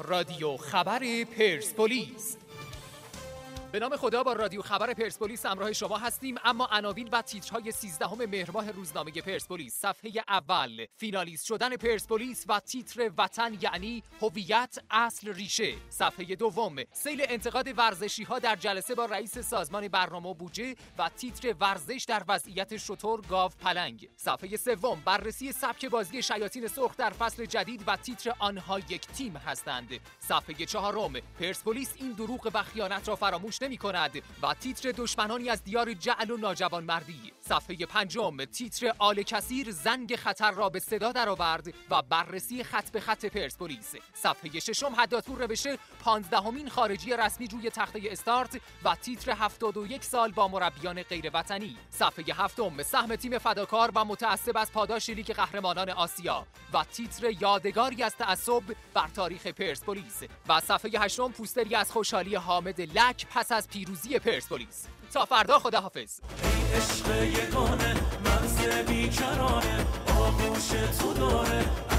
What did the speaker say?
رادیو خبر پرسپولیس. به نام خدا با رادیو خبر پرسپولیس همراه شما هستیم. اما عناوین و تیترهای 13 مهر ماه روزنامه پرسپولیس. صفحه اول فینالیست شدن پرسپولیس و تیتر وطن یعنی هویت اصل ریشه. صفحه دوم سیل انتقاد ورزشی ها در جلسه با رئیس سازمان برنامه بودجه و تیتر ورزش در وضعیت شطور گاو پلنگ. صفحه سوم بررسی سبک بازی شیاطین سرخ در فصل جدید و تیتر آنها یک تیم هستند. صفحه چهارم پرسپولیس این دروغ و خیانت را فراموش نمی کند و تیتر دشمنانی از دیار جعل و ناجوان مردی صفحه پنجم تیتر آل کثیر زنگ خطر را به صدا درآورد و بررسی خط به خط پرسپولیس. صفحه ششم حداتور روشه پانزدهمین خارجی رسمی روی تخته استارت و تیتر 71 سال با مربیان غیر وطنی صفحه هفتم سهم تیم فداکار و متعصب از پاداش لیگ قهرمانان آسیا و تیتر یادگاری از تعصب بر تاریخ پرسپولیس. و صفحه هشتم پوستری از خوشحالی حامد لک پس از پیروزی پرسپولیس. تا فردا خداحافظ. عشق یگانه مغز بیکرانه آغوش تو داره.